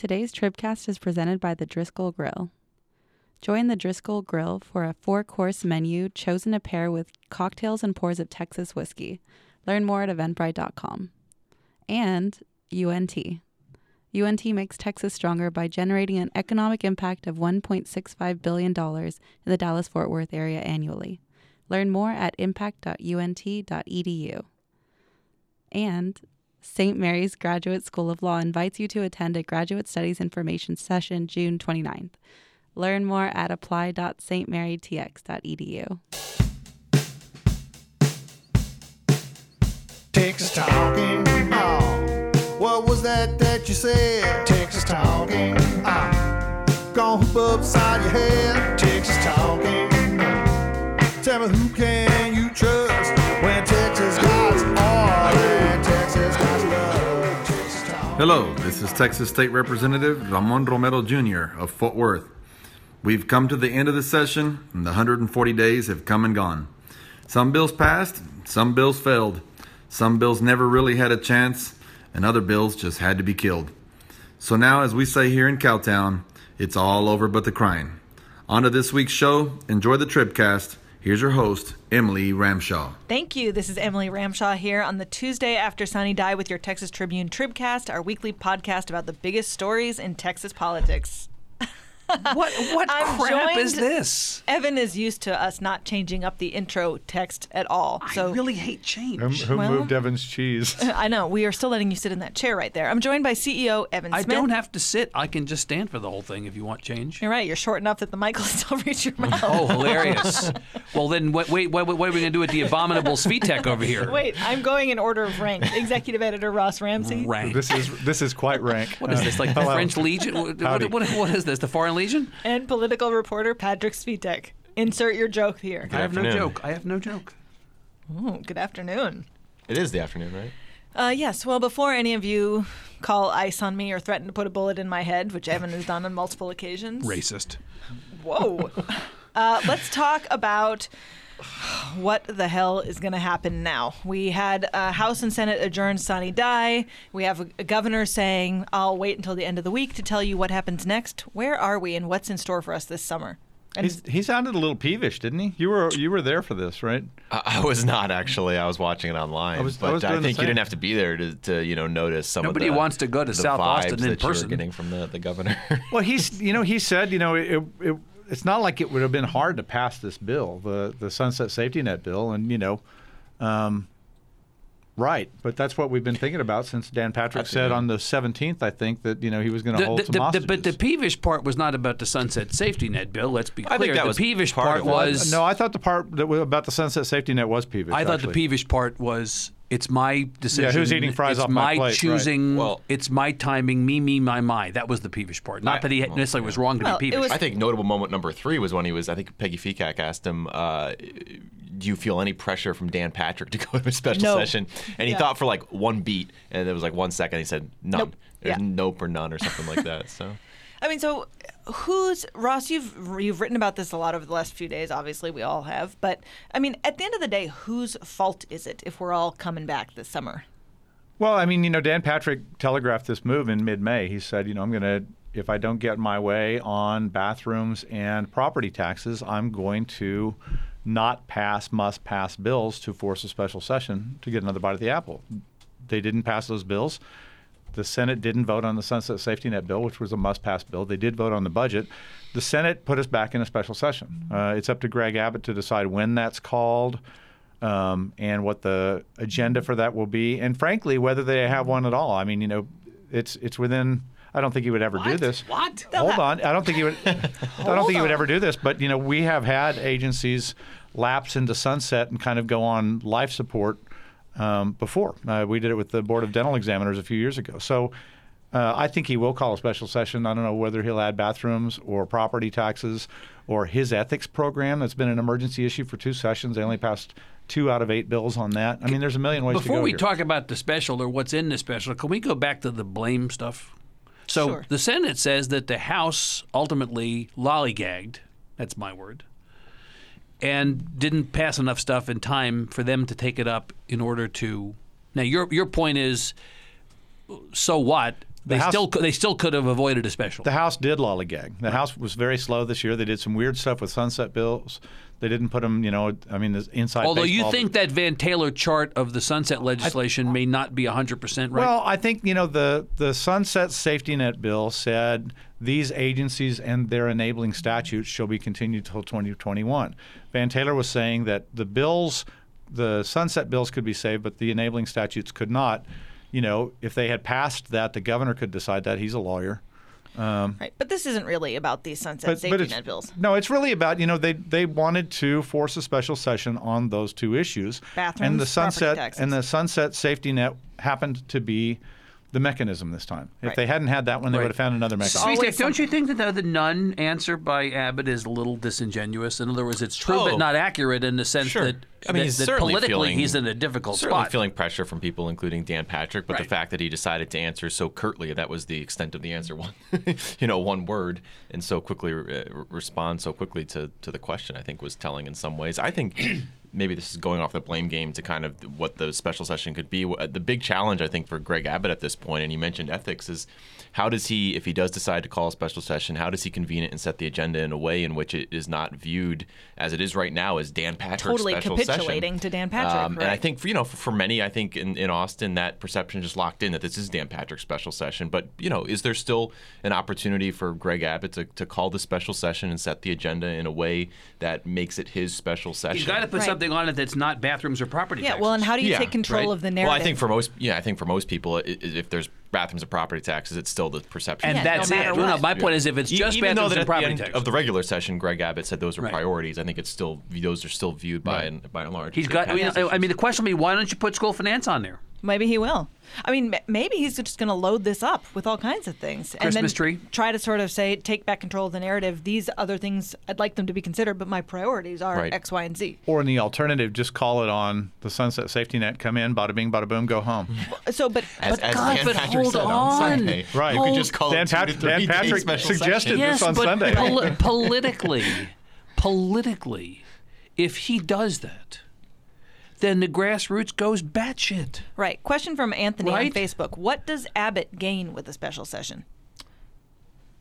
Today's Tribcast is presented by the Driskill Grill. Join the Driskill Grill for a four course menu chosen to pair with cocktails and pours of Texas whiskey. Learn more at eventbrite.com. And UNT. UNT makes Texas stronger by generating an economic impact of $1.65 billion in the Dallas Fort Worth area annually. Learn more at impact.unt.edu. And St. Mary's Graduate School of Law invites you to attend a Graduate Studies Information Session June 29th. Learn more at apply.stmarytx.edu. Texas talking. Oh, what was that that you said? Texas talking. Oh, gonna hoop upside your head. Texas talking. Uh, tell me who can you trust Hello, this is Texas State Representative Ramon Romero Jr. of Fort Worth. We've come to the end of the session, and the 140 days have come and gone. Some bills passed, some bills failed. Some bills never really had a chance, and other bills just had to be killed. So now, as we say here in Cowtown, it's all over but the crying. On to this week's show. Enjoy the Tribcast. Here's your host, Emily Ramshaw. Thank you. This is Emily Ramshaw here on the Tuesday after Sine Die with your Texas Tribune Tribcast, our weekly podcast about the biggest stories in Texas politics. What what I'm crap is this? Evan is used to us not changing up the intro text at all. So I really hate change. Who, who Well- moved Evan's cheese? I know we are still letting you sit in that chair right there. I'm joined by CEO Evan Smith. I don't have to sit. I can just stand for the whole thing if you want change. You're right. You're short enough that the mic will still reach your mouth. Oh, hilarious! well, then, wait, wait, what, what are we going to do with the abominable Svitek over here? Wait, I'm going in order of rank. Executive Editor Ross Ramsey. rank. this is this is quite rank. what is this? Like the French Legion? What, what, what is this? The Foreign Legion? And political reporter Patrick Svitek. Insert your joke here. I have no joke. I have no joke. Ooh, good afternoon. It is the afternoon, right? Uh, yes. Well, before any of you call ice on me or threaten to put a bullet in my head, which Evan has done on multiple occasions. Racist. Whoa. uh, let's talk about what the hell is going to happen now. We had uh, House and Senate adjourn Sine Die. We have a, a governor saying, I'll wait until the end of the week to tell you what happens next. Where are we and what's in store for us this summer? And He's, he sounded a little peevish, didn't he? You were you were there for this, right? I, I was not actually. I was watching it online. I was- I but was I, doing the think you didn't have to be there to, to you know notice some Nobody of the wants to go to the South vibes Austin in that you were person. getting from the, the governor. Well, he's you know he said you know it, it it's not like it would have been hard to pass this bill, the the sunset safety net bill, and you know, um, right. But that's what we've been thinking about since Dan Patrick said on the 17th, I think, that you know he was going to hold the- some the- hostages. but the peevish part was not about the sunset safety net bill. Let's be clear. I think that the was peevish part part was no, I thought the part that was about the sunset safety net was peevish. I thought actually. the peevish part was it's my decision. Yeah, who's eating fries it's off my my plate, right. choosing. Well- it's my timing. Me, me, my, my. That was the peevish part. Not I- that he well, necessarily was wrong to Well, be peevish. was- I think notable moment number three was when he was. I think Peggy Fikac asked him, uh, "Do you feel any pressure from Dan Patrick to go to a special No. session?" And he Yeah. thought for like one beat, and it was like one second. He said, "None." Nope. There's Yeah. nope or none or something like that. So. I mean, so who's Ross? You've you've written about this a lot over the last few days. Obviously, we all have. But I mean, at the end of the day, whose fault is it if we're all coming back this summer? Well, I mean, you know, Dan Patrick telegraphed this move in mid-May. He said, you know, I'm going to, if I don't get my way on bathrooms and property taxes, I'm going to not pass must-pass bills to force a special session to get another bite of the apple. They didn't pass those bills. The Senate didn't vote on the Sunset Safety Net bill, which was a must-pass bill. They did vote on the budget. The Senate put us back in a special session. Uh, it's up to Greg Abbott to decide when that's called um, and what the agenda for that will be, and frankly, whether they have one at all. I mean, you know, it's it's within. I don't think he would ever do this. What? Hold on. I don't think he would. I don't think he would ever do this. But you know, we have had agencies lapse into sunset and kind of go on life support um, before. Uh, we did it with the Board of Dental Examiners a few years ago. So. Uh, I think he will call a special session. I don't know whether he'll add bathrooms or property taxes or his ethics program that's been an emergency issue for two sessions. They only passed two out of eight bills on that. I mean, there's a million ways to Before we here. talk about the special or what's in the special, can we go back to the blame stuff? So Sure. the Senate says that the House ultimately lollygagged. That's my word. And didn't pass enough stuff in time for them to take it up in order to. Now your your point is, so what? They House- still they still could have avoided a special. The House did lollygag. The House was very slow this year. They did some weird stuff with sunset bills. They didn't put them, you know, I mean, the inside. Although you baseball- think that Van Taylor chart of the sunset legislation may not be 100% right. Well, I think you know the the sunset safety net bill said these agencies and their enabling statutes shall be continued till 2021. Van Taylor was saying that the bills, the sunset bills could be saved, but the enabling statutes could not. You know, if they had passed that, the governor could decide that. He's a lawyer. Um, right. But this isn't really about these sunset safety it's, net bills. No, it's really about you know they they wanted to force a special session on those two issues. Bathrooms, and the sunset and the sunset safety net happened to be the mechanism this time. If Right. they hadn't had that one, they Right. would have found another mechanism. always Svitek, don't you think that the, the none answer by Abbott is a little disingenuous? In other words, it's true Oh. but not accurate in the sense Sure. that, I mean, that, he's that politically feeling- he's in a difficult Certainly spot. feeling pressure from people, including Dan Patrick, but Right. the fact that he decided to answer so curtly, that was the extent of the answer, one, you know, one word, and so quickly uh, respond so quickly to, to the question, I think was telling in some ways. I think maybe this is going off the blame game to kind of what the special session could be. Uh, The big challenge, I think, for Greg Abbott at this point, and you mentioned ethics, is how does he, if he does decide to call a special session, how does he convene it and set the agenda in a way in which it is not viewed as it is right now as Dan Patrick's Totally special capitulating session. to Dan Patrick, Um, And I think for, you know, for, for many, I think in, in Austin that perception just locked in that this is Dan Patrick's special session. But you know, is there still an opportunity for Greg Abbott to, to call the special session and set the agenda in a way that makes it his special session? He's got to put Right. something on it that's not bathrooms or property Yeah. taxes. Well, and how do you Yeah, take control right. of the narrative? Well, I think for most, yeah, I think for most people, i- i- if there's bathrooms and property taxes, it's still the perception. and Yeah, that's matter it. No, no, my point is if it's just even bathrooms that and property taxes. of the regular session, Greg Abbott said those were Right. priorities. I think it's still those are still viewed by and by and large. He's as got. I mean, Patrick's I mean, the question would be, why don't you put school finance on there? Maybe he will. I mean, maybe he's just going to load this up with all kinds of things, and then Christmas tree? try to sort of say, take back control of the narrative. These other things, I'd like them to be considered, but my priorities are Right. X, Y, and Z. Or in the alternative, just call it on the sunset safety net. Come in, bada bing, bada boom, go home. So, but As, but as God, Dan but Patrick hold said on. Sunday, Right. You could just call Dan it Pat- three Dan Patrick suggested session. this on but Sunday. poli- politically, politically, if he does that, then the grassroots goes batshit. right. Question from Anthony Right? on Facebook: What does Abbott gain with a special session?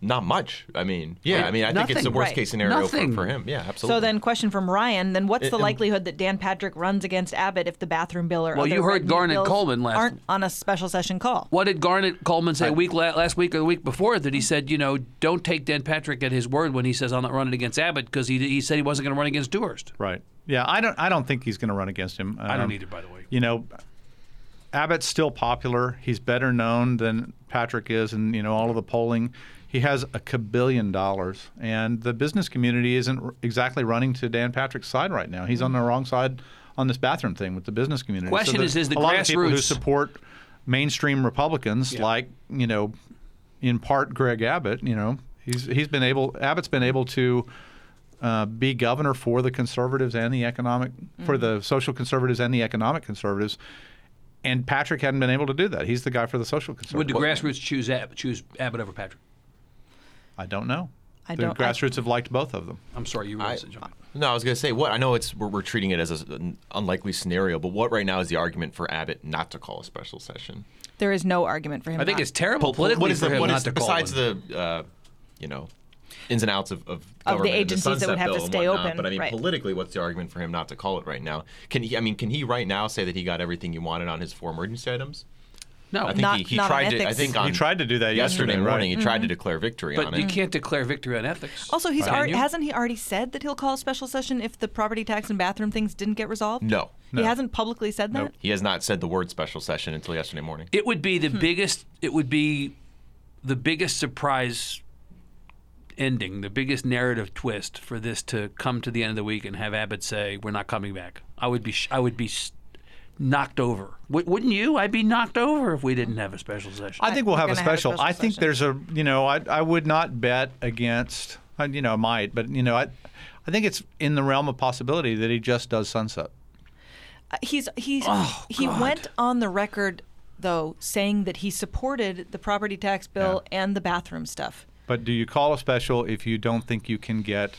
Not much. I mean, yeah. Right. I mean, I think it's the worst Right. case scenario for, for him. Yeah, absolutely. So then, question from Ryan: Then what's It- the um, likelihood that Dan Patrick runs against Abbott if the bathroom bill or Well, other you heard red Garnet Coleman last- aren't on a special session call? What did Garnet Coleman say a week last week or the week before that he said, you know, don't take Dan Patrick at his word when he says I'm not running against Abbott because he, he said he wasn't going to run against Dewhurst. Right. Yeah, I don't. I don't think he's going to run against him. I don't Um, either, by the way. You know, Abbott's still popular. He's better known than Patrick is, and you know all of the polling. He has a kabillion dollars, and the business community isn't r- exactly running to Dan Patrick's side right now. He's on the wrong side on this bathroom thing with the business community. Question there's is, is the a lot of people who support mainstream Republicans, Yeah. like you know, in part Greg Abbott. You know, he's he's been able. Abbott's been able to uh, be governor for the conservatives and the economic for the social conservatives and the economic conservatives. And Patrick hadn't been able to do that. He's the guy for the social conservatives. Would the grassroots choose Abbott, choose Abbott over Patrick? I don't know. I the don't- I- grassroots have liked both of them. I'm sorry, you were I- going to jump in. No, I was going to say what I know. It's we're, we're treating it as a, an unlikely scenario, but what right now is the argument for Abbott not to call a special session? There is no argument for him. I think it's terrible politically what is for the him what not is to call besides the uh, you know ins and outs of of, Of the government and agencies that would have to stay whatnot, open, But I mean, right. politically, what's the argument for him not to call it right now? Can he? I mean, can he right now say that he got everything he wanted on his four emergency items? No, I think Not- he, he not tried to. I think He on he tried to do that yesterday, yesterday, morning. Right. He tried to Mm-hmm. declare victory but on you can't declare victory on ethics. Also, he's Can already hasn't he already said that he'll call a special session if the property tax and bathroom things didn't get resolved? No, He hasn't publicly said that. Nope. he has not said the word special session until yesterday morning. It would be the Hmm. biggest. It would be the biggest surprise ending, the biggest narrative twist for this to come to the end of the week and have Abbott say we're not coming back. I would be. sh- I would be s- knocked over. W- wouldn't you? I'd be knocked over if we didn't have a special session. I think we'll have a gonna have a special. special I think session. there's a you know I I would not bet against you know I might but you know I I think it's in the realm of possibility that he just does sunset. Uh, He's he's Oh, he went on the record though saying that he supported the property tax bill and the bathroom stuff. But do you call a special if you don't think you can get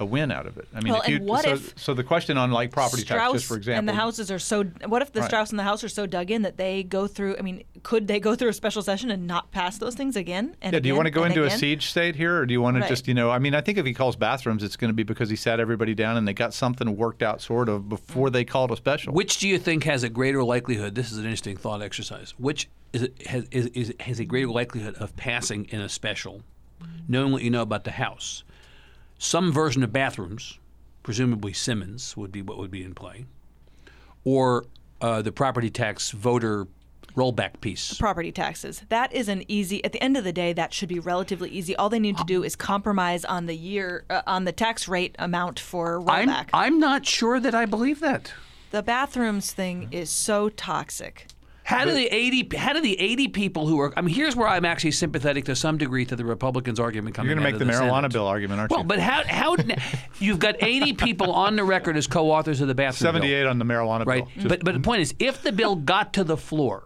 a win out of it. I mean, Well, if you, what so, if so the question on like property tax, Straus just for example, and the houses are so. What if the Right. Straus and the house are so dug in that they go through? I mean, could they go through a special session and not pass those things again? And Yeah, do you want to go and into a siege state here, or do you want to Right. just, you know, I mean, I think if he calls bathrooms, it's going to be because he sat everybody down and they got something worked out, sort of, before mm. they called a special. Which do you think has a greater likelihood? This is an interesting thought exercise. Which is it, has is, is has a greater likelihood of passing in a special, knowing what you know about the house? Some version of bathrooms, presumably Simmons would be what would be in play, or uh, the property tax voter rollback piece. property taxes. That is an easy. At the end of the day, that should be relatively easy. All they need to do is compromise on the year uh, on the tax rate amount for I'm rollback. I'm not sure that I believe that. the bathrooms thing is so toxic. How do the eighty? How do the eighty people who are? I mean, here's where I'm actually sympathetic to some degree to the Republicans' argument coming. You're going to make of the marijuana Senate. bill argument, aren't Well, you? Well, but how? How? you've got eighty people on the record as co-authors of the bathroom bill. 78 on the marijuana right? bill. Just- But but the point is, if the bill got to the floor,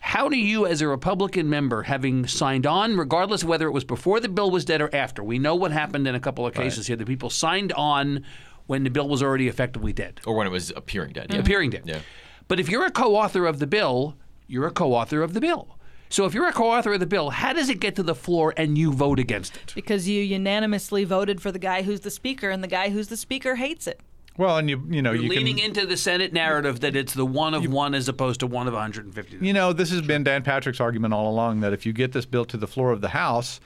how do you, as a Republican member, having signed on, regardless of whether it was before the bill was dead or after, we know what happened in a couple of cases here. The people signed on when the bill was already effectively dead, Or when it was appearing dead. Yeah. appearing dead. Yeah. But if you're a co-author of the bill, you're a co-author of the bill. So if you're a co-author of the bill, how does it get to the floor and you vote against it? Because you unanimously voted for the guy who's the speaker, and the guy who's the speaker hates it. well, and you, you know, You're you leaning can. into the Senate narrative that it's the one of one as opposed to one of 150. You know, this has been Dan Patrick's argument all along that if you get this bill to the floor of the House,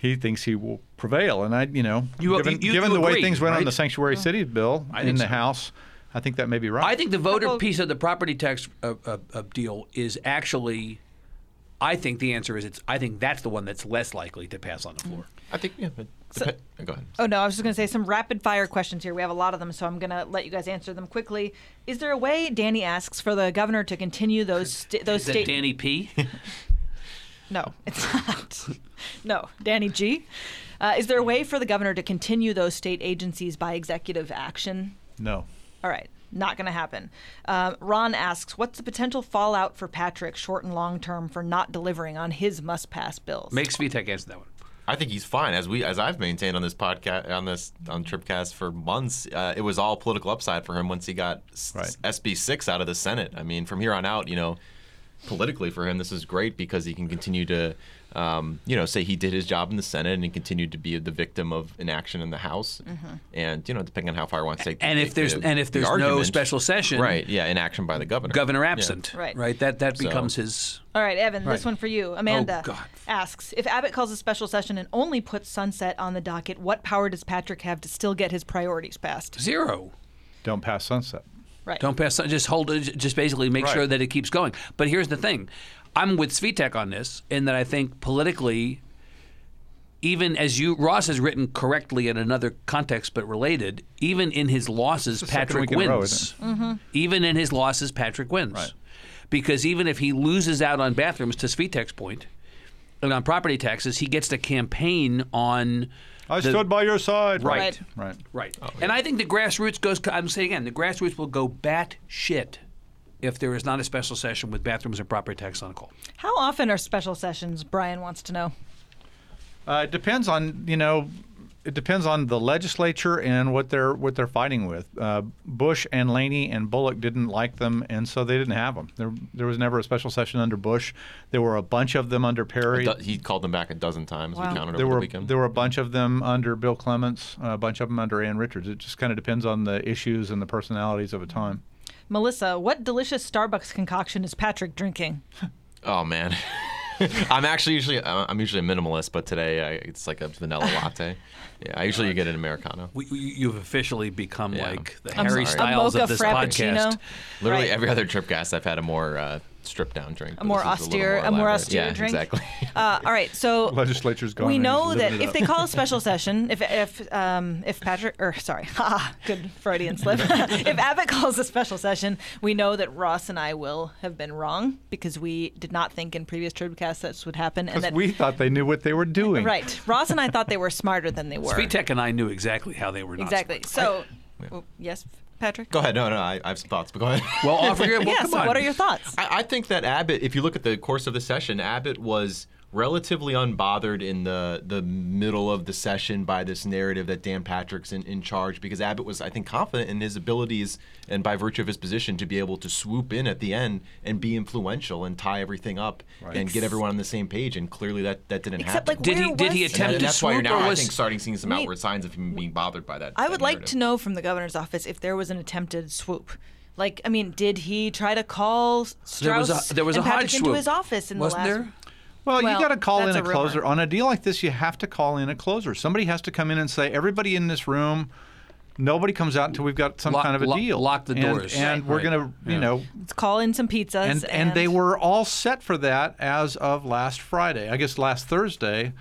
he thinks he will prevail. And I, you know, You- given, you- given you the way things went on the sanctuary cities bill I in the so. House, I think that may be right. I think the voter Couple- piece of the property tax uh, uh, uh, deal is actually. I think the answer is it's. I think that's the one that's less likely to pass on the floor. I think, yeah. But depe- go ahead. Oh no, I was just going to say some rapid fire questions here. We have a lot of them, so I'm going to let you guys answer them quickly. Is there a way, Danny asks, for the governor to continue those sta- those Is state? Danny P? No, it's not. no, Danny G. Uh, is there a way for the governor to continue those state agencies by executive action? no. All right, not going to happen. Um, Ron asks, what's the potential fallout for Patrick, short and long term, for not delivering on his must-pass bills? Make Svitek answer that one. I think he's fine. As we, as I've maintained on this podcast, on this on Tribcast for months, uh, it was all political upside for him once he got Right. SB six out of the Senate. I mean, from here on out, you know, politically for him, this is great because he can continue to, um, you know, say he did his job in the Senate and he continued to be the victim of inaction in the House. And you know, depending on how far he wants to take. And if there's the- and if the there's no special session, right? Yeah, inaction by the governor. governor Yeah. absent, Right. Right. That that So- becomes his. All right, Evan, this one for you. Amanda Oh, asks If Abbott calls a special session and only puts sunset on the docket, what power does Patrick have to still get his priorities passed? Zero. Don't pass sunset. Right. Don't pass. Just hold it. Just basically make Right. sure that it keeps going. But here's the thing: I'm with Svitek on this, in that I think politically, even as you Ross has written correctly in another context but related, even in his losses, Patrick week in a row, wins. isn't mm-hmm. Even in his losses, Patrick wins. Right. Because even if he loses out on bathrooms, to Svitek's point, and on property taxes, he gets to campaign on. I the- stood by your side. Right. Right. Right. Oh, and I think the grassroots goes, I'm saying again, the grassroots will go bat shit if there is not a special session with bathrooms and property tax on the call. How often are special sessions? Brian wants to know. Uh, it depends on you know, it depends on the legislature and what they're what they're fighting with. Uh, Bush and Laney and Bullock didn't like them, and so they didn't have them. There there was never a special session under Bush. There were a bunch of them under Perry. Do- He called them back a dozen times. Wow. We counted There over were the weekend. there were a bunch of them under Bill Clements, a bunch of them under Ann Richards. It just kind of depends on the issues and the personalities of a time. Melissa, what delicious Starbucks concoction is Patrick drinking? Oh man, I'm actually usually uh, I'm usually a minimalist, but today I, it's like a vanilla latte. Yeah, I usually get an americano. We, we- you've officially become Yeah. like the I'm Harry sorry. Styles a mocha of this frappuccino. podcast. Literally Right. every other Tribcast, I've had a more uh, stripped down drink. but more this is little austere- a more austere yeah, drink? Exactly. Uh, all right, so Legislature's gone. we know that if they call a special session, if if um, if Patrick or sorry, haha, good Freudian slip. if Abbott calls a special session, we know that Ross and I will have been wrong because we did not think in previous Tribcasts this would happen, and that we thought they knew what they were doing. right. Ross and I thought they were smarter than they were. Svitek and I knew exactly how they were not. exactly. So, oh, yes, Patrick. go ahead. No, no, I, I have some thoughts, but go ahead. Well, offer your well, yeah. come So, on. what are your thoughts? I, I think that Abbott, if you look at the course of the session, Abbott was relatively unbothered in the the middle of the session by this narrative that Dan Patrick's in, in charge because Abbott was, I think, confident in his abilities and by virtue of his position to be able to swoop in at the end and be influential and tie everything up and get everyone on the same page. And clearly that, that didn't Except, happen. like, Did he- did he was- and, that- attempt and to that's why you're swoop, or now, I think, starting seeing some outward signs of him being bothered by that. I that would like to know from the governor's office if there was an attempted swoop. Like, I mean, did he try to call There was Straus a- there was a and Patrick into swoop. his office in Wasn't the last? there? Well, Well, you got to call in a a closer. On a deal like this, you have to call in a closer. Somebody has to come in and say, everybody in this room, nobody comes out until we've got some Lock- kind of a lock- deal. lock the And- doors. And, we're going to, you Yeah. know, Let's call in some pizzas. and, and they were all set for that as of last Friday. I guess last Thursday,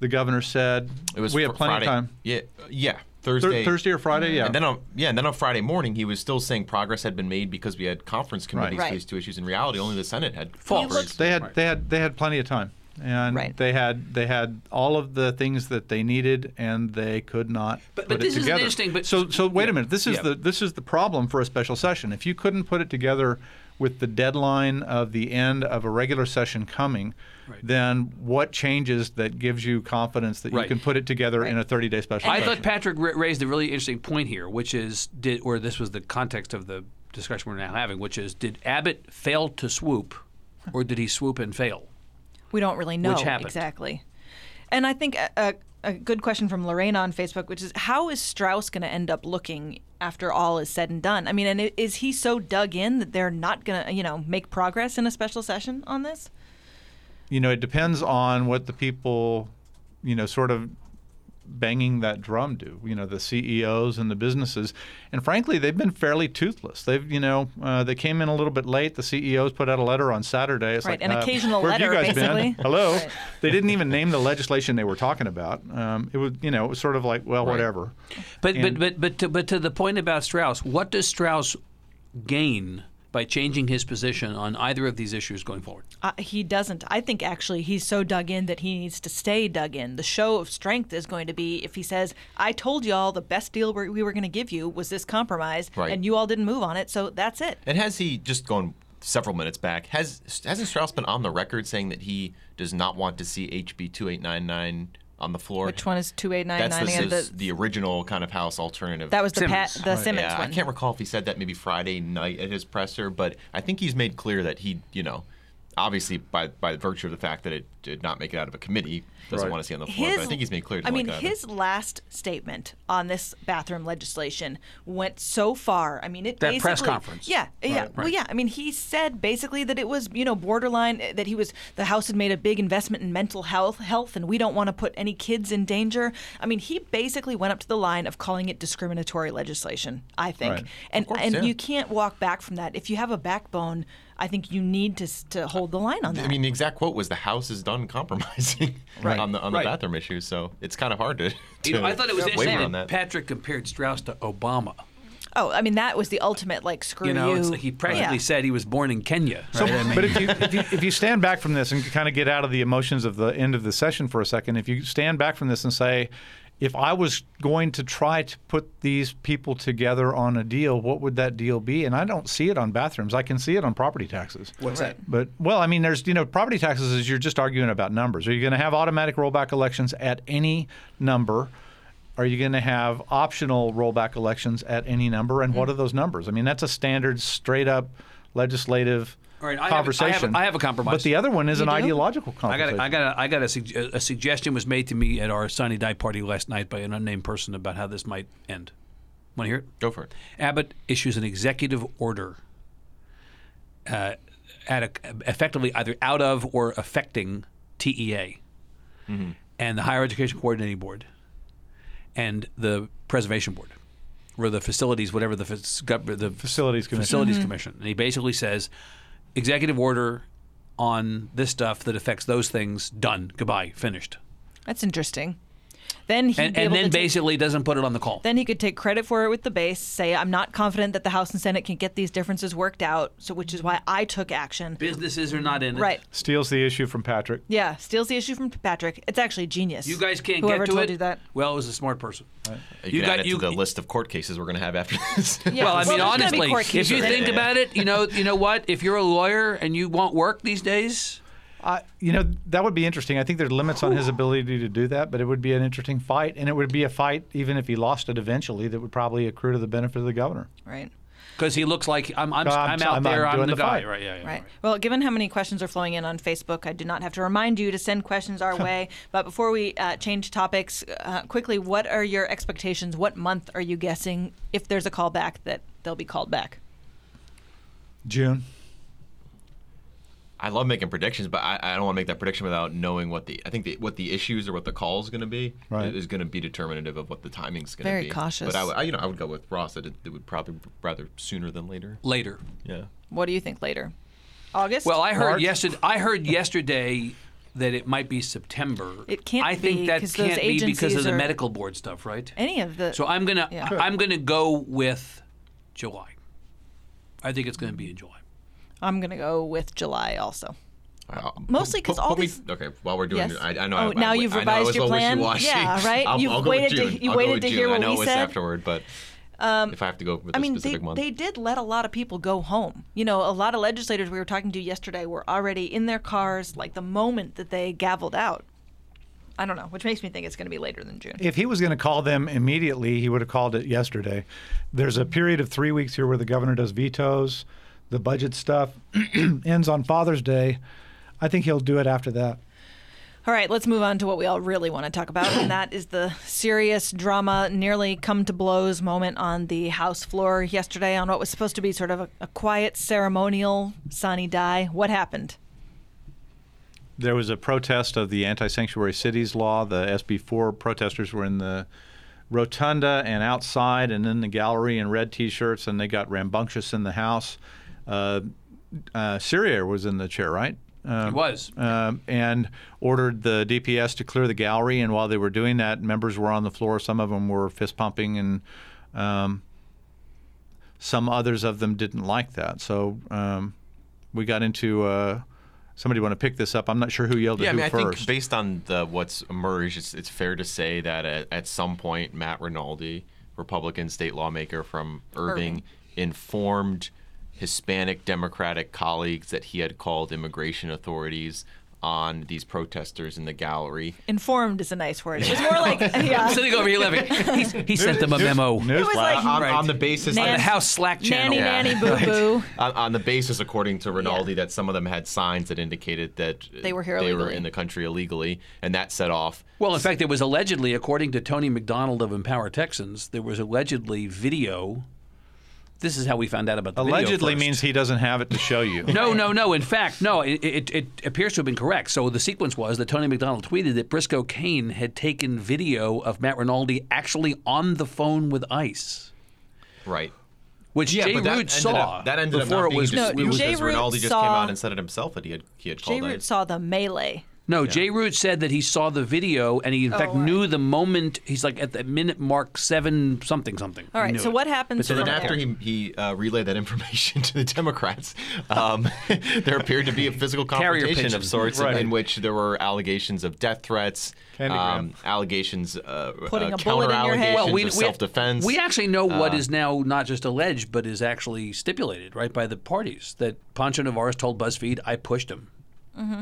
the governor said It was we fr- have plenty Friday. of time. Yeah, yeah. Thur- Thursday, Thursday or Friday, yeah. And then on yeah, and then on Friday morning, he was still saying progress had been made because we had conference committees Right. for these two issues. In reality, only the Senate had False. conference. They had they had they had plenty of time, and Right. they had they had all of the things that they needed, and they could not But- put but it this is together. interesting, but- so so wait yeah, a minute. This is yeah. the this is the problem for a special session. If you couldn't put it together with the deadline of the end of a regular session coming. Right. Then what changes that gives you confidence that you can put it together in a 30-day special I session? thought Patrick ra- raised a really interesting point here, which is did or this was the context of the discussion we're now having, which is did Abbott fail to swoop, or did he swoop and fail? We don't really know Which happened. exactly. And I think a, a, a good question from Lorraine on Facebook, which is how is Straus going to end up looking after all is said and done? I mean, and is he so dug in that they're not going to, you know, make progress in a special session on this? you know, it depends on what the people, you know, sort of banging that drum do. You know, the CEOs and the businesses, and frankly, they've been fairly toothless. They've, you know, uh, they came in a little bit late. The CEOs put out a letter on Saturday. It's Right, like, an uh, occasional where have you guys basically. Been? Hello. Right. They didn't even name the legislation they were talking about. Um, it was, you know, it was sort of like, well, whatever. But And- but but but to, but to the point about Straus, what does Straus gain by changing his position on either of these issues going forward? Uh, he doesn't. I think actually he's so dug in that he needs to stay dug in. The show of strength is going to be if he says, "I told y'all the best deal we we were going to give you was this compromise, Right. and you all didn't move on it, so that's it." And has he just gone several minutes back? Has hasn't Straus been on the record saying that he does not want to see HB two eight nine nine on the floor? Which one is two eight nine That's nine the, again? the, The, the original kind of House alternative. that was the Pat, the Right. Simmons yeah, one. I can't recall if he said that maybe Friday night at his presser, but I think he's made clear that he, you know, obviously by by virtue of the fact that it did not make it out of a committee, doesn't Right. want to see on the floor. but I think he's made clear. he I mean, like that. his last statement on this bathroom legislation went so far. I mean, it That basically, press conference. Yeah, yeah. Right, Well, yeah. I mean, he said basically that it was, you know, borderline. Eh, that he was the House had made a big investment in mental health, health, and we don't want to put any kids in danger. I mean, he basically went up to the line of calling it discriminatory legislation. I think, Right. and course, and yeah. you can't walk back from that. If you have a backbone, I think you need to to hold the line on that. I mean, the exact quote was, "The House is done compromising on the on the Right. bathroom issue." So it's kind of hard to. You know, I thought it was waver interesting on that that. Patrick compared Straus to Obama. oh, I mean, that was the ultimate like screw You know, you. it's like he practically Yeah. said he was born in Kenya. So, right? I mean- but if you, if you if you stand back from this and kind of get out of the emotions of the end of the session for a second, if you stand back from this and say, if I was going to try to put these people together on a deal, what would that deal be? And I don't see it on bathrooms. I can see it on property taxes. What's that? But well, I mean, there's you know, property taxes is you're just arguing about numbers. Are you going to have automatic rollback elections at any number? Are you going to have optional rollback elections at any number? And Mm. what are those numbers? I mean, that's a standard, straight up legislative All right, I have a- I have a- conversation. I have a compromise. But the other one is You an do? ideological I conversation. got, a, I got, a, I got a, sug- a suggestion was made to me at our Sine Die party last night by an unnamed person about how this might end. Want to hear it? Go for it. Abbott issues an executive order, uh, at a, effectively either out of or affecting TEA, and the Higher Education Coordinating Board, and the Preservation Board, or the facilities, whatever the the Facilities Commission. Facilities Commission, and he basically says, executive order on this stuff that affects those things. Done. Goodbye. Finished. That's interesting. Then he'd And, and then to take- basically doesn't put it on the call. then he could take credit for it with the base, say, "I'm not confident that the House and Senate can get these differences worked out," so which is why I took action. Businesses are not in it. Right? Steals the issue from Patrick. Yeah, steals the issue from Patrick. It's actually genius. You guys can't Whoever get to told it. you that. Well, it was a smart person. You, You got- it you- to the list of court cases we're going to have after this. Yeah, well, I mean, there's honestly, if you cases. think about it, you know, you know what? If you're a lawyer and you want work these days, I, you know, that would be interesting. I think there's limits on his ability to do that, but it would be an interesting fight, and it would be a fight, even if he lost it eventually, that would probably accrue to the benefit of the governor. Right. Because he looks like I'm. I'm, I'm- I'm out I'm- there. I'm I'm, doing the, the guy. fight. Right. Yeah. yeah Right. Well, given how many questions are flowing in on Facebook, I do not have to remind you to send questions our way. But before we uh, change topics, uh, quickly, what are your expectations? What month are you guessing, if there's a callback, that they'll be called back? June. I love making predictions, but I, I don't want to make that prediction without knowing what the I think the, what the issues or what the call is going to be Right. is going to be determinative of what the timing's going to be. Very be. cautious. But I, would- I, you know, I would go with Ross that it, it would probably rather sooner than later. Later. Yeah. What do you think later? August? Well, I heard March? yesterday. I heard yesterday that it might be September. It can't I think be, that 'cause those can't be because of the medical board stuff, right? any of the. So I'm gonna Yeah. I'm gonna go with July. I think it's gonna be in July. I'm going to go with July also. Uh, Mostly 'cause put- all put me- these- okay, while we're doing Yes. it, I, I know. Oh, I, now I, you've I know I revised was your a little plan? Yeah, right? I'll, You've I'll go waited with to- you I'll go waited with to June. hear I what know we it's said. afterward, but Um, if I have to go with I a mean, they, specific month, they did let a lot of people go home. You know, a lot of legislators we were talking to yesterday were already in their cars like the moment that they gavelled out. I don't know, which makes me think it's going to be later than June. If he was going to call them immediately, he would have called it yesterday. There's a period of three weeks here where the governor does vetoes. The budget stuff ends on Father's Day. I think he'll do it after that. All right, let's move on to what we all really want to talk about, and that is the serious drama, nearly come to blows moment on the House floor yesterday on what was supposed to be sort of a, a quiet ceremonial sine die. What happened? There was a protest of the anti-sanctuary cities law. The SB4 protesters were in the rotunda and outside, and in the gallery in red T-shirts, and they got rambunctious in the House. Uh, uh, Syria was in the chair, right? Um, It was. um, and ordered the DPS to clear the gallery. And while they were doing that, members were on the floor. Some of them were fist pumping, and um, some others of them didn't like that. So um, we got into. Uh, somebody want to pick this up? I'm not sure who yelled Yeah, at I mean, I who think first. based on the what's emerged, it's, it's fair to say that at, at some point, Matt Rinaldi, Republican state lawmaker from Irving, Irving. informed Hispanic Democratic colleagues that he had called immigration authorities on these protesters in the gallery. Informed is a nice word. It was more like, yeah. I'm sitting over here laughing. He, he sent them a memo. News It was like- on, Right. on the basis Nan- on the House Slack channel. Nanny, Yeah. nanny, boo boo. on, on the basis, according to Rinaldi, that some of them had signs that indicated that They were here they were in the country illegally, and that set off Well, in fact, there was allegedly, according to Tony McDonald of Empower Texans, there was allegedly video. This is how we found out about the video Allegedly first. means he doesn't have it to show you. No, no, no. In fact, no. It, it, it appears to have been correct. So the sequence was that Tony McDonald tweeted that Briscoe Cain had taken video of Matt Rinaldi actually on the phone with ICE, right. which Jay but that Root ended saw up, that ended up before not it being was. No, it was- Jay because Root Rinaldi just saw- came out and said it himself that he had he had Jay called Root ICE. saw the melee. No, Jay Root said that he saw the video and he in fact Oh, right. knew the moment. He's like at the minute mark seven something something. All He right, knew so it. what happens But So from then there? after he, he uh, relayed that information to the Democrats, um, there appeared to be a physical confrontation of sorts Right. in which there were allegations of death threats, um, allegations, uh, Putting uh, a bullet in your head. counter-allegations Well, we, of we, self-defense. we actually know what Uh, is now not just alleged, but is actually stipulated, right, by the parties. That Poncho Nevárez told BuzzFeed, "I pushed him."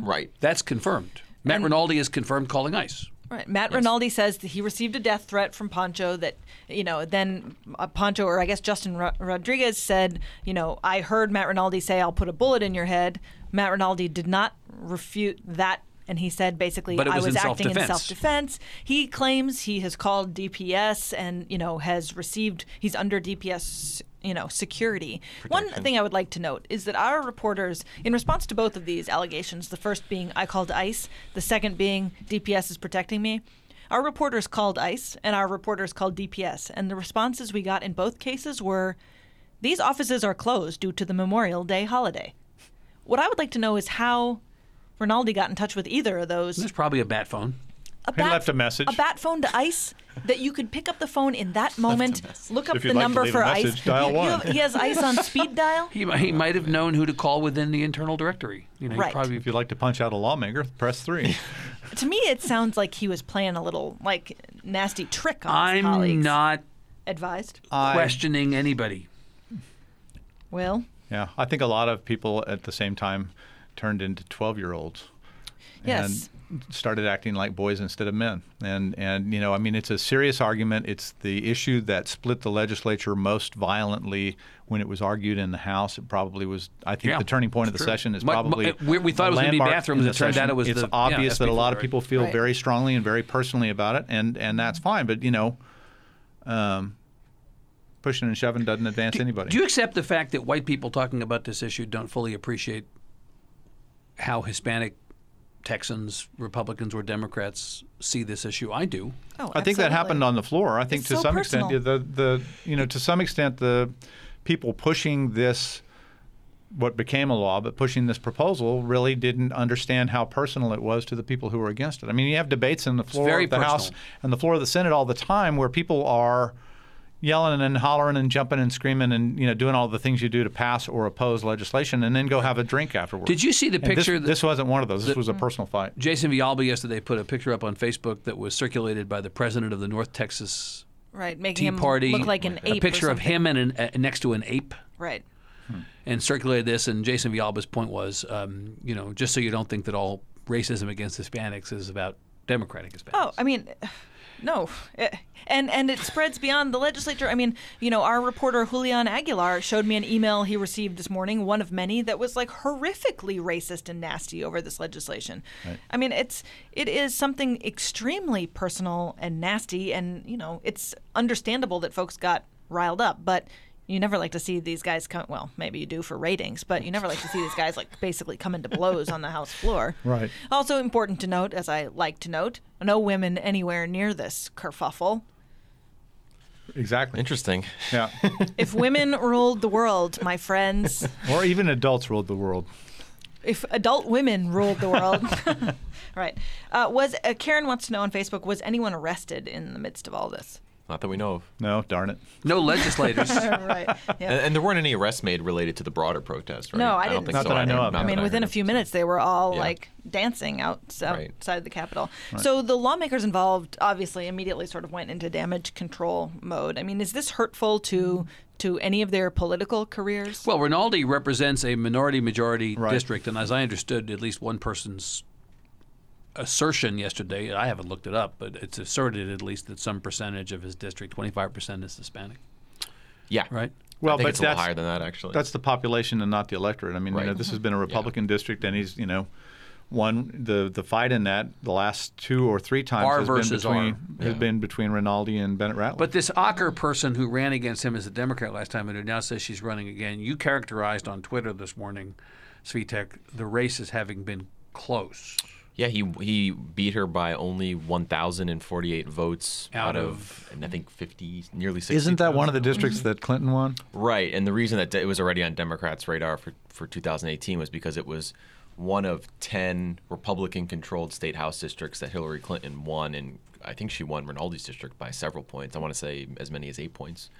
Right. That's confirmed. Matt Rinaldi is confirmed calling ICE. Right. Matt Rinaldi says that he received a death threat from Poncho. That you know, then uh, Poncho, or I guess Justin Ro- Rodriguez said, you know, I heard Matt Rinaldi say, "I'll put a bullet in your head." Matt Rinaldi did not refute that, and he said basically, it "I was was in acting in self-defense. self-defense." He claims he has called DPS and you know has received. He's under DPS. You know, security. One thing I would like to note is that our reporters, in response to both of these allegations, the first being I called ICE, the second being DPS is protecting me, our reporters called ICE and our reporters called DPS, and the responses we got in both cases were these offices are closed due to the Memorial Day holiday. What I would like to know is how Rinaldi got in touch with either of those. There's probably a bat phone. A He left a message. A bat phone to ICE that you could pick up the phone in that moment, look up If the like number for message, ICE. dial one. have- he has ICE on speed dial. He, he might have known who to call within the internal directory. You know, Right. probably If you'd like to punch out a lawmaker, press three. To me, it sounds like he was playing a little like nasty trick on his I'm colleagues. not advised. I- questioning anybody. Will Yeah, I think a lot of people at the same time turned into 12 year olds Yes. And started acting like boys instead of men. And and you know, I mean, it's a serious argument. It's the issue that split the legislature most violently when it was argued in the House. It probably was. I think Yeah, the turning point of the true. session is Mu- mu- probably. we- we thought a it was gonna be bathrooms. in It the turned out it was It's the- yeah, obvious that a lot of people feel Right. very strongly and very personally about it, and and that's fine. But you know. Um, pushing and shoving doesn't advance anybody. Do you accept the fact that white people talking about this issue don't fully appreciate how Hispanic Texans, Republicans, or Democrats see this issue? I do. Oh, I think that happened on the floor. I think It's to so some personal. extent, the the you know to some extent the people pushing this what became a law, but pushing this proposal really didn't understand how personal it was to the people who were against it. I mean, you have debates in the floor of the House and the floor of the Senate all the time where people are yelling and hollering and jumping and screaming and you know doing all the things you do to pass or oppose legislation and then go have a drink afterwards. Did you see the And this- picture that- This, wasn't one of those. This was a personal fight. Jason Villalba yesterday put a picture up on Facebook that was circulated by the president of the North Texas Right, making Tea him Party. look like an a ape. or picture of him and an, uh, next to an ape. Right. and circulated this. And Jason Villalba's point was, um, you know, just so you don't think that all racism against Hispanics is about Democratic Hispanics. Oh, I mean, no, Eh, and and it spreads beyond the legislature. I mean, you know, our reporter Julian Aguilar showed me an email he received this morning, one of many that was like horrifically racist and nasty over this legislation. I mean, it's it is something extremely personal and nasty, and you know, it's understandable that folks got riled up, but. You never like to see these guys come. Well, maybe you do for ratings, but you never like to see these guys like basically come into blows on the House floor. Right. Also important to note, as I like to note, no women anywhere near this kerfuffle. Exactly. Interesting. Yeah. If women ruled the world, my friends, or even adults ruled the world. if adult women ruled the world, right? Uh, was uh, Karen wants to know on Facebook? Was anyone arrested in the midst of all this? Not that we know of. No, darn it. No legislators. right. Yeah. And, and there weren't any arrests made related to the broader protest, right? No, I don't didn't think Not so. that I know of. I mean, within heard a few minutes, they were all Yeah. like dancing out, Right. outside the Capitol. So the lawmakers involved obviously immediately sort of went into damage control mode. I mean, is this hurtful to to any of their political careers? well, Rinaldi represents a minority majority Right. district, and as I understood, at least one person's assertion yesterday, I haven't looked it up, but it's asserted at least that some percentage of his district, 25%, is Hispanic, Yeah. right? Well, I think but it's a little that's higher than that, actually. that's the population and not the electorate. I mean, you know, this has mm-hmm. been a Republican district, and he's you know, won the the fight in that the last two or three times R has versus been between R. has Yeah. been between Rinaldi and Bennett Ratliff. But this Ocker person who ran against him as a Democrat last time and who now says she's running again, you characterized on Twitter this morning, Svitek, the race as having been close. Yeah, he he beat her by only 1,048 votes Out out, of- of, and I think 50, nearly 60. Isn't that one of the districts that Clinton won? Right, and the reason that it was already on Democrats' radar for, for 2018 was because it was one of 10 Republican-controlled state house districts that Hillary Clinton won, and I think she won Rinaldi's district by several points. I want to say as many as eight points.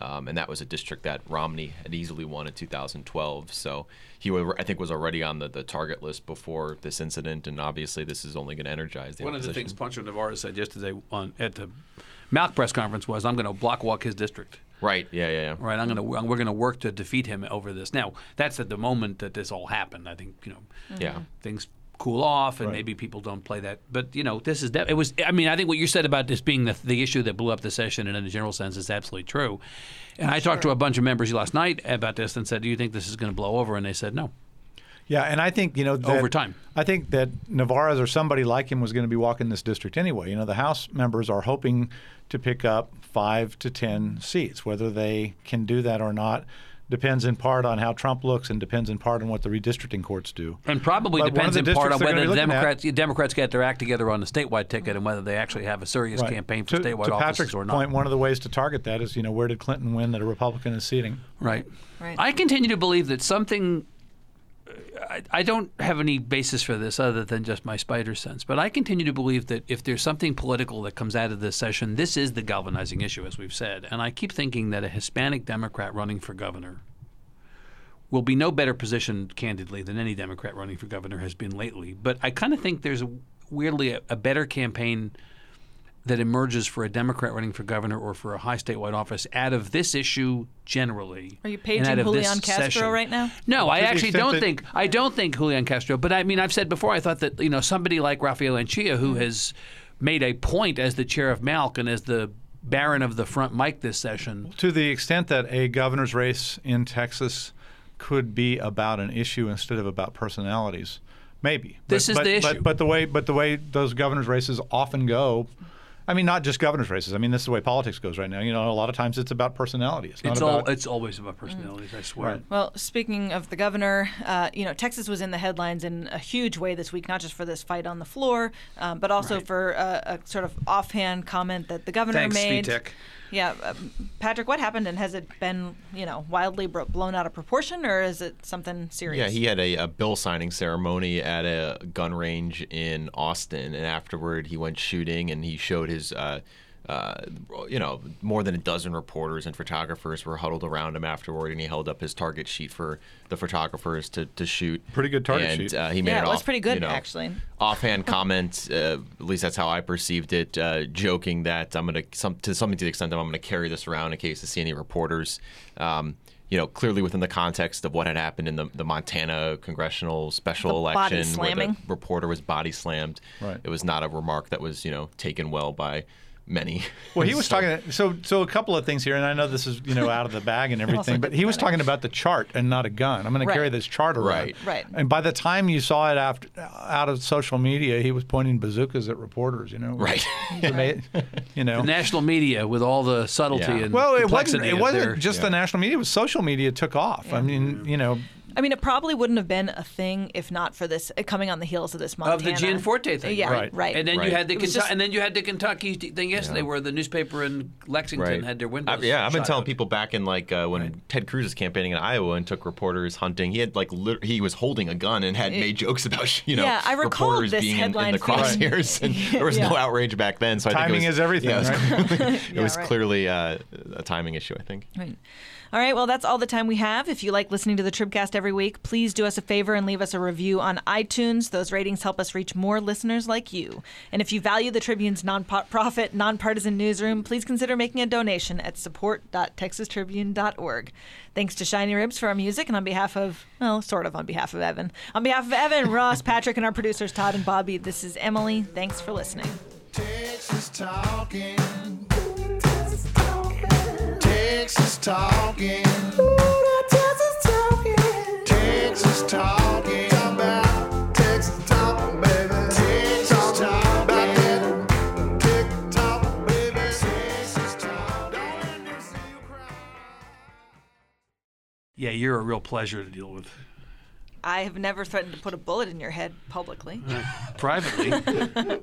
Um, and that was a district that Romney had easily won in 2012. So he, I think, was already on the, the target list before this incident, and obviously this is only going to energize the One of the things Poncho Nevárez said yesterday on at the MALC press conference was, "I'm going to block walk his district. Right? Yeah, yeah, yeah. Right? I'm going to we're going to work to defeat him over this." Now, that's at the moment that this all happened. I think you know Yeah. things cool off and Right. maybe people don't play that. But you know, this is de- it was. I mean, I think what you said about this being the the issue that blew up the session, and in a general sense, is absolutely true. And I talked to a bunch of members last night about this and said, "Do you think this is going to blow over?" And they said, "No." Yeah, and I think you know that, Over time. I think that Nevárez or somebody like him was going to be walking this district anyway. You know, the House members are hoping to pick up five to ten seats. Whether they can do that or not depends in part on how Trump looks and depends in part on what the redistricting courts do. And probably But depends in part on whether the be looking at- Democrats Democrats get their act together on the statewide ticket and whether they actually have a serious Right. campaign for to, statewide to offices Patrick's or not. point, one of the ways to target that is, you know, where did Clinton win that a Republican is seating? Right. Right. I continue to believe that something. I, I don't have any basis for this other than just my spider sense, but I continue to believe that if there's something political that comes out of this session, this is the galvanizing issue, as we've said. And I keep thinking that a Hispanic Democrat running for governor will be no better positioned, candidly, than any Democrat running for governor has been lately. But I kind of think there's weirdly a, a better campaign that emerges for a Democrat running for governor or for a high statewide office out of this issue generally. Are you paging out of Julian Castro session. right now? No, I actually don't that- think I don't think Julian Castro. But I mean, I've said before, I thought that you know somebody like Rafael Anchia, who mm-hmm. has made a point as the chair of MALC and as the baron of the front mic this session. to the extent that a governor's race in Texas could be about an issue instead of about personalities, maybe. This is but, the but, issue. But the way, but the way those governor's races often go, I mean, not just governor's races. I mean, this is the way politics goes right now. You know, a lot of times it's about personality. It's not It's about. all it's always about personalities. I swear. Right. Well, speaking of the governor, uh, you know, Texas was in the headlines in a huge way this week, not just for this fight on the floor, um, but also for a, a sort of offhand comment that the governor Thanks, made. Svitek. Yeah, um, Patrick, what happened, and has it been, you know, wildly bro- blown out of proportion, or is it something serious? Yeah, he had a, a bill signing ceremony at a gun range in Austin, and afterward he went shooting and he showed his. Uh, uh, you know, more than a dozen reporters and photographers were huddled around him afterward, and he held up his target sheet for the photographers to, to shoot. Pretty good target and, sheet. Uh, he made Yeah, an it was off- pretty good, you know, actually. Offhand comment, uh, at least that's how I perceived it, uh, joking that I'm gonna some to something to the extent that I'm gonna carry this around in case I see any reporters. Um, you know, clearly within the context of what had happened in the, the Montana congressional special The body election, where the reporter was body slammed. Right. It was not a remark that was you know taken well by many. Well, he was So- talking. So, so a couple of things here, and I know this is you know out of the bag and everything, but he was talking about the chart and not a gun. I'm going to carry this chart around. Right. Right. And by the time you saw it after out of social media, he was pointing bazookas at reporters. You know. Right. Ama- you know. The national media with all the subtlety Yeah. and well, it wasn't. It wasn't their- just the national media. It was social media took off. I mean, you know, I mean, it probably wouldn't have been a thing if not for this uh, coming on the heels of this Montana. of the Gianforte thing. Yeah, Right. right. And then Right. you had the Kentu- just- and then you had the Kentucky thing yesterday, where the newspaper in Lexington Right. had their I- windows. yeah, I've been telling out. people back in like uh, when Ted Cruz was campaigning in Iowa and took reporters hunting. He had like lit- he was holding a gun and had made jokes about you know Yeah, I recall reporters this being in, in the crosshairs, and there was no outrage back then. So I Timing think it was, is everything, Yeah, it was, right? clearly, it was clearly uh, a timing issue. I think. Right. All right, well, that's all the time we have. If you like listening to the Tribcast every week, please do us a favor and leave us a review on iTunes. Those ratings help us reach more listeners like you. And if you value the Tribune's non-profit, nonpartisan newsroom, please consider making a donation at support.texastribune.org. Thanks to Shinyribs for our music, and on behalf of, well, sort of on behalf of Evan. On behalf of Evan, Ross, Patrick, and our producers, Todd and Bobby, this is Emily. Thanks for listening. Texas talking. Texas talking. Texas talking. Yeah, you're a real pleasure to deal with. I have never threatened to put a bullet in your head publicly. Privately.